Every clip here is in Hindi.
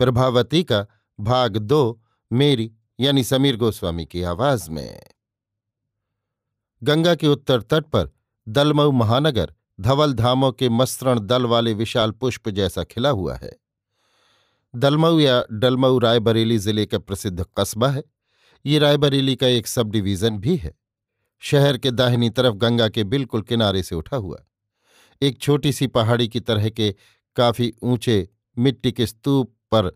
प्रभावती का भाग दो, मेरी यानी समीर गोस्वामी की आवाज़ में। गंगा के उत्तर तट पर दलमऊ महानगर धवल धामों के मस्त्रण दल वाले विशाल पुष्प जैसा खिला हुआ है। दलमऊ या डलमऊ रायबरेली ज़िले का प्रसिद्ध कस्बा है। ये रायबरेली का एक सब डिवीज़न भी है। शहर के दाहिनी तरफ़ गंगा के बिल्कुल किनारे से उठा हुआ। एक छोटी सी पहाड़ी की तरह के काफ़ी ऊँचे मिट्टी के स्तूप पर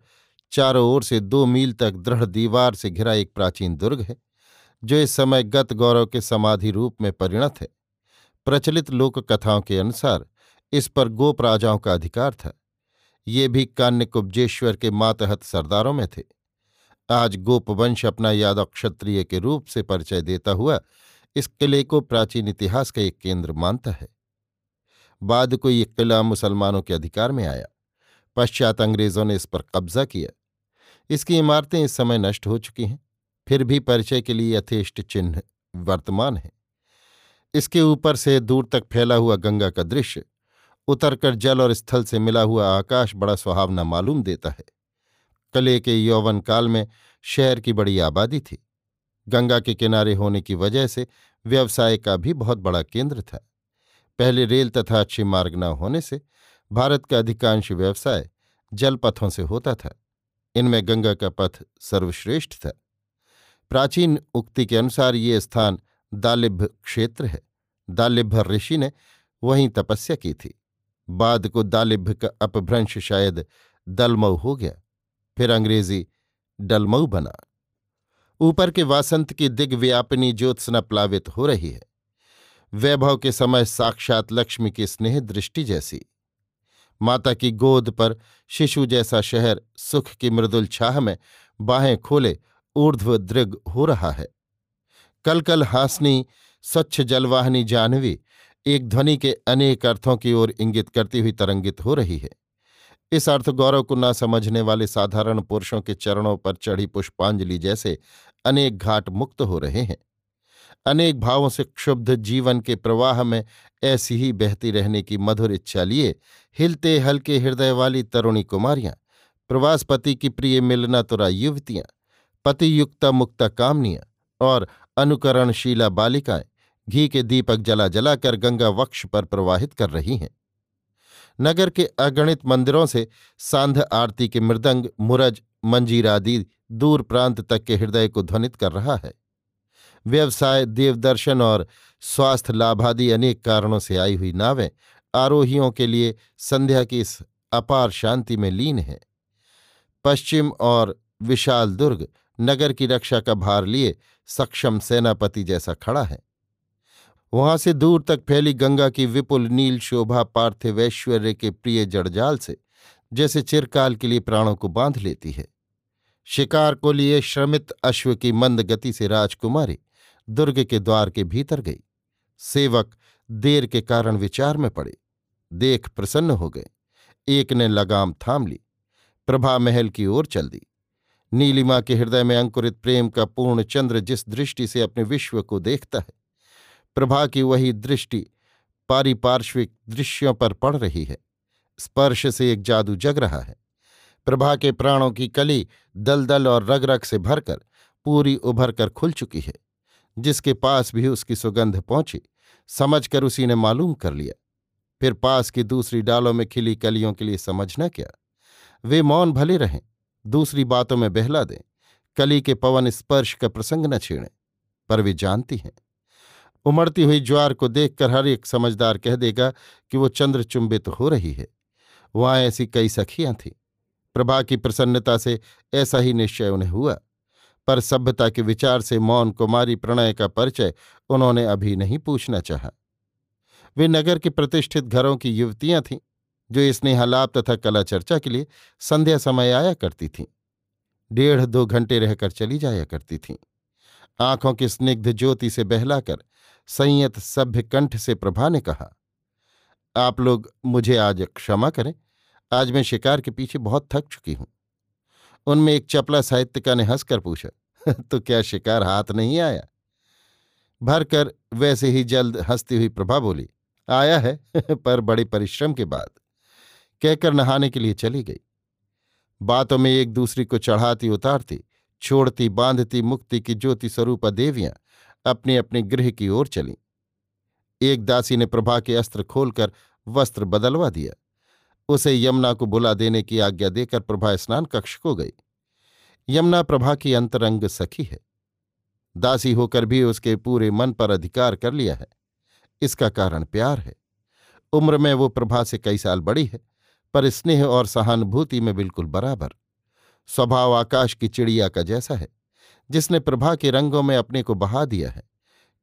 चारों ओर से दो मील तक दृढ़ दीवार से घिरा एक प्राचीन दुर्ग है, जो इस समय गत गौरव के समाधि रूप में परिणत है। प्रचलित लोक कथाओं के अनुसार इस पर गोप राजाओं का अधिकार था। ये भी कान्य कुब्जेश्वर के मातहत सरदारों में थे। आज गोपवंश अपना यादव क्षत्रिय के रूप से परिचय देता हुआ इस किले को प्राचीन इतिहास का एक केंद्र मानता है। बाद को ये किला मुसलमानों के अधिकार में आया। पश्चात अंग्रेज़ों ने इस पर कब्जा किया। इसकी इमारतें इस समय नष्ट हो चुकी हैं, फिर भी परिचय के लिए यथेष्ट चिन्ह वर्तमान है। इसके ऊपर से दूर तक फैला हुआ गंगा का दृश्य, उतरकर जल और स्थल से मिला हुआ आकाश बड़ा सुहावना मालूम देता है। कले के यौवन काल में शहर की बड़ी आबादी थी। गंगा के किनारे होने की वजह से व्यवसाय का भी बहुत बड़ा केंद्र था। पहले रेल तथा अच्छे मार्ग न होने से भारत का अधिकांश व्यवसाय जलपथों से होता था। इनमें गंगा का पथ सर्वश्रेष्ठ था। प्राचीन उक्ति के अनुसार ये स्थान दालिभ क्षेत्र है। दालिभ ऋषि ने वहीं तपस्या की थी। बाद को दालिभ का अपभ्रंश शायद दलमऊ हो गया। फिर अंग्रेज़ी डलमऊ बना। ऊपर के वासंत की दिग्व्यापिनी ज्योत्सना प्लावित हो रही है। वैभव के समय साक्षात लक्ष्मी की स्नेह दृष्टि जैसी। माता की गोद पर शिशु जैसा शहर सुख की मृदुल छाह में बाहें खोले ऊर्ध्व दृग हो रहा है। कल कल हासनी, स्वच्छ जलवाहनी जानवी एक ध्वनि के अनेक अर्थों की ओर इंगित करती हुई तरंगित हो रही है। इस अर्थ गौरव को न समझने वाले साधारण पुरुषों के चरणों पर चढ़ी पुष्पांजलि जैसे अनेक घाट मुक्त हो रहे हैं। अनेक भावों से क्षुब्ध जीवन के प्रवाह में ऐसी ही बहती रहने की मधुर इच्छा लिए हिलते हल्के हृदय वाली तरुणी कुमारियाँ, प्रवासपति की प्रिय मिलनातुरा युवतियाँ, पतियुक्ता मुक्ता कामनियाँ और अनुकरणशीला बालिकाएँ घी के दीपक जला जलाकर गंगा वक्ष पर प्रवाहित कर रही हैं। नगर के अगणित मंदिरों से सांध आरती के मृदंग मुरज मंजीरादि दूर प्रांत तक के हृदय को ध्वनित कर रहा है। व्यवसाय, देवदर्शन और स्वास्थ्य लाभादि अनेक कारणों से आई हुई नावें आरोहियों के लिए संध्या की इस अपार शांति में लीन है। पश्चिम और विशाल दुर्ग नगर की रक्षा का भार लिए सक्षम सेनापति जैसा खड़ा है। वहाँ से दूर तक फैली गंगा की विपुल नील शोभा पार्थिवैश्वर्य के प्रिय जड़जाल से, जैसे चिरकाल के लिए प्राणों को बाँध लेती है। शिकार को लिए श्रमित अश्व की मंद गति से राजकुमारी दुर्ग के द्वार के भीतर गई। सेवक देर के कारण विचार में पड़े। देख प्रसन्न हो गए। एक ने लगाम थाम ली। प्रभा महल की ओर चल दी। नीलिमा के हृदय में अंकुरित प्रेम का पूर्ण चंद्र जिस दृष्टि से अपने विश्व को देखता है, प्रभा की वही दृष्टि पारिपार्श्विक दृश्यों पर पड़ रही है। स्पर्श से एक जादू जग रहा है। प्रभा के प्राणों की कली दलदल और रग रग से भरकर पूरी उभर कर खुल चुकी है। जिसके पास भी उसकी सुगंध पहुँची, समझकर उसी ने मालूम कर लिया। फिर पास की दूसरी डालों में खिली कलियों के लिए समझना क्या। वे मौन भले रहें, दूसरी बातों में बहला दें, कली के पवन स्पर्श का प्रसंग न छेड़ें पर वे जानती हैं। उमड़ती हुई ज्वार को देखकर हर एक समझदार कह देगा कि वो चंद्र चुंबित हो रही है। वहाँ ऐसी कई सखियाँ थीं। प्रभा की प्रसन्नता से ऐसा ही निश्चय उन्हें हुआ। पर सभ्यता के विचार से मौन कुमारी प्रणय का परिचय उन्होंने अभी नहीं पूछना चाहा। वे नगर के प्रतिष्ठित घरों की युवतियाँ थीं, जो स्नेहालाप तथा कला चर्चा के लिए संध्या समय आया करती थीं। डेढ़ दो घंटे रहकर चली जाया करती थीं। आँखों की स्निग्ध ज्योति से बहलाकर संयत सभ्य कंठ से प्रभा ने कहा, आप लोग मुझे आज क्षमा करें, आज मैं शिकार के पीछे बहुत थक चुकी हूँ। उनमें एक चपला साहित्यिका ने हंसकर पूछा तो क्या शिकार हाथ नहीं आया? भरकर वैसे ही जल्द हंसती हुई प्रभा बोली, आया है, पर बड़े परिश्रम के बाद। कहकर नहाने के लिए चली गई। बातों में एक दूसरी को चढ़ाती उतारती, छोड़ती, बांधती, मुक्ति की ज्योति स्वरूपा देवियाँ अपने अपने गृह की ओर चलीं। एक दासी ने प्रभा के अस्त्र खोलकर वस्त्र बदलवा दिया। उसे यमुना को बुला देने की आज्ञा देकर प्रभा स्नान कक्ष को गई। यमुना प्रभा की अंतरंग सखी है। दासी होकर भी उसके पूरे मन पर अधिकार कर लिया है। इसका कारण प्यार है। उम्र में वो प्रभा से कई साल बड़ी है, पर स्नेह और सहानुभूति में बिल्कुल बराबर। स्वभाव आकाश की चिड़िया का जैसा है, जिसने प्रभा के रंगों में अपने को बहा दिया है।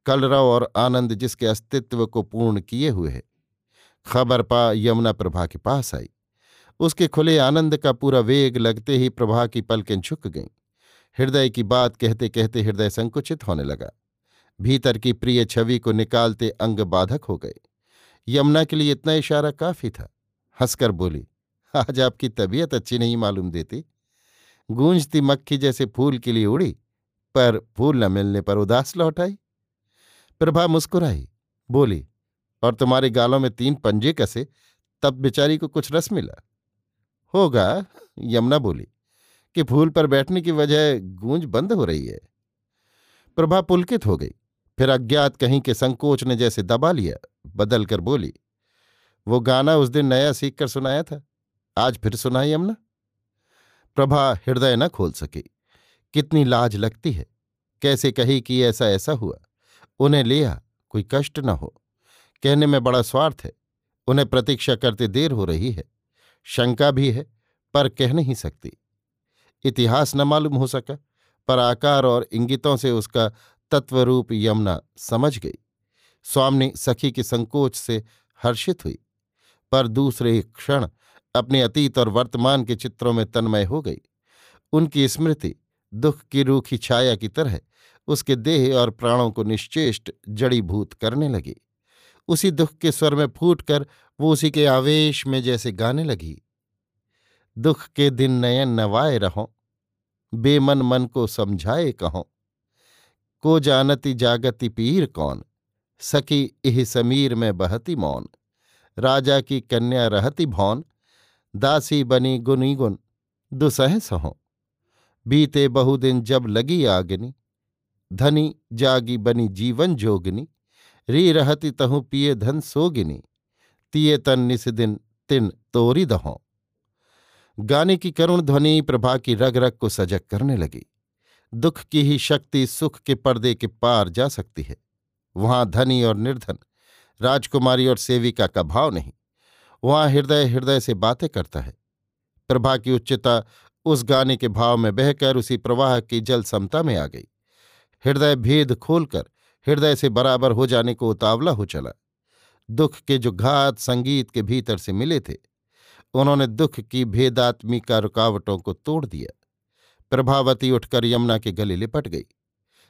कलरव और आनंद जिसके अस्तित्व को पूर्ण किए हुए है खबर पा यमुना प्रभा के पास आई। उसके खुले आनंद का पूरा वेग लगते ही प्रभा की पलकें झुक गईं। हृदय की बात कहते कहते हृदय संकुचित होने लगा। भीतर की प्रिय छवि को निकालते अंग बाधक हो गए। यमुना के लिए इतना इशारा काफ़ी था। हंसकर बोली, आज आपकी तबीयत अच्छी नहीं मालूम देती। गूंजती मक्खी जैसे फूल के लिए उड़ी, पर फूल न मिलने पर उदास लौट आई। प्रभा मुस्कुराई, बोली और तुम्हारे गालों में तीन पंजे कसे, तब बेचारी को कुछ रस मिला। होगा, यमुना बोली, कि फूल पर बैठने की वजह गूंज बंद हो रही है। प्रभा पुलकित हो गई, फिर अज्ञात कहीं के संकोच ने जैसे दबा लिया बदल कर बोली, वो गाना उस दिन नया सीख कर सुनाया था, आज फिर सुनाई यमुना। प्रभा हृदय न खोल सकी, कितनी लाज लगती है, कैसे कही कि ऐसा ऐसा हुआ, उन्हें लिया कोई कष्ट न हो। कहने में बड़ा स्वार्थ है। उन्हें प्रतीक्षा करते देर हो रही है। शंका भी है, पर कह नहीं सकती। इतिहास न मालूम हो सका, पर आकार और इंगितों से उसका तत्वरूप यमुना समझ गई। स्वामी सखी के संकोच से हर्षित हुई, पर दूसरे क्षण अपने अतीत और वर्तमान के चित्रों में तन्मय हो गई। उनकी स्मृति, दुख की रूखी छाया की तरह, उसके देह और प्राणों को निश्चेष्ट जड़ीभूत करने लगी। उसी दुख के स्वर में फूट कर वो उसी के आवेश में जैसे गाने लगी। दुख के दिन नयन नवाए रहो, बेमन मन को समझाए कहो, को जानती जागति पीर कौन, सकी इह समीर में बहती मौन, राजा की कन्या रहती भौन, दासी बनी गुनी गुन दुसह सहो, बीते बहुदिन जब लगी आगनी, धनी जागी बनी जीवन जोगनी री रहती तहु पिए धन सोगिनी तिये तन निस दिन तिन तोरी दहो गाने की करुण ध्वनि प्रभा की रग रग को सजग करने लगी दुख की ही शक्ति सुख के पर्दे के पार जा सकती है वहाँ धनी और निर्धन राजकुमारी और सेविका का भाव नहीं वहाँ हृदय हृदय से बातें करता है प्रभा की उच्चता उस गाने के भाव में बहकर उसी प्रवाह की जल समता में आ गई हृदय भेद खोलकर हृदय से बराबर हो जाने को उतावला हो चला। दुख के जो घात संगीत के भीतर से मिले थे, उन्होंने दुख की भेदात्मिका रुकावटों को तोड़ दिया। प्रभावती उठकर यमुना के गले लिपट गई।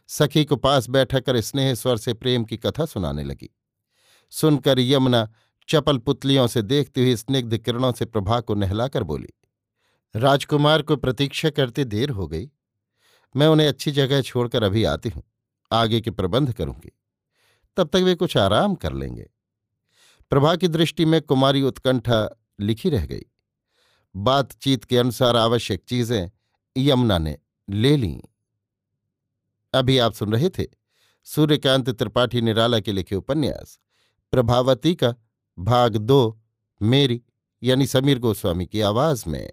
सखी को पास बैठकर स्नेह स्वर से प्रेम की कथा सुनाने लगी। सुनकर यमुना चपल पुतलियों से देखती हुई स्निग्ध किरणों से प्रभा को नहलाकर बोली, राजकुमार को प्रतीक्षा करते देर हो गई। मैं उन्हें अच्छी जगह छोड़कर अभी आती हूँ। आगे के प्रबंध करूँगी। तब तक वे कुछ आराम कर लेंगे। प्रभा की दृष्टि में कुमारी उत्कंठा लिखी रह गई। बातचीत के अनुसार आवश्यक चीज़ें यमुना ने ले लीं। अभी आप सुन रहे थे सूर्यकांत त्रिपाठी निराला के लिखे उपन्यास, प्रभावती का भाग दो, मेरी, यानी समीर गोस्वामी की आवाज़ में।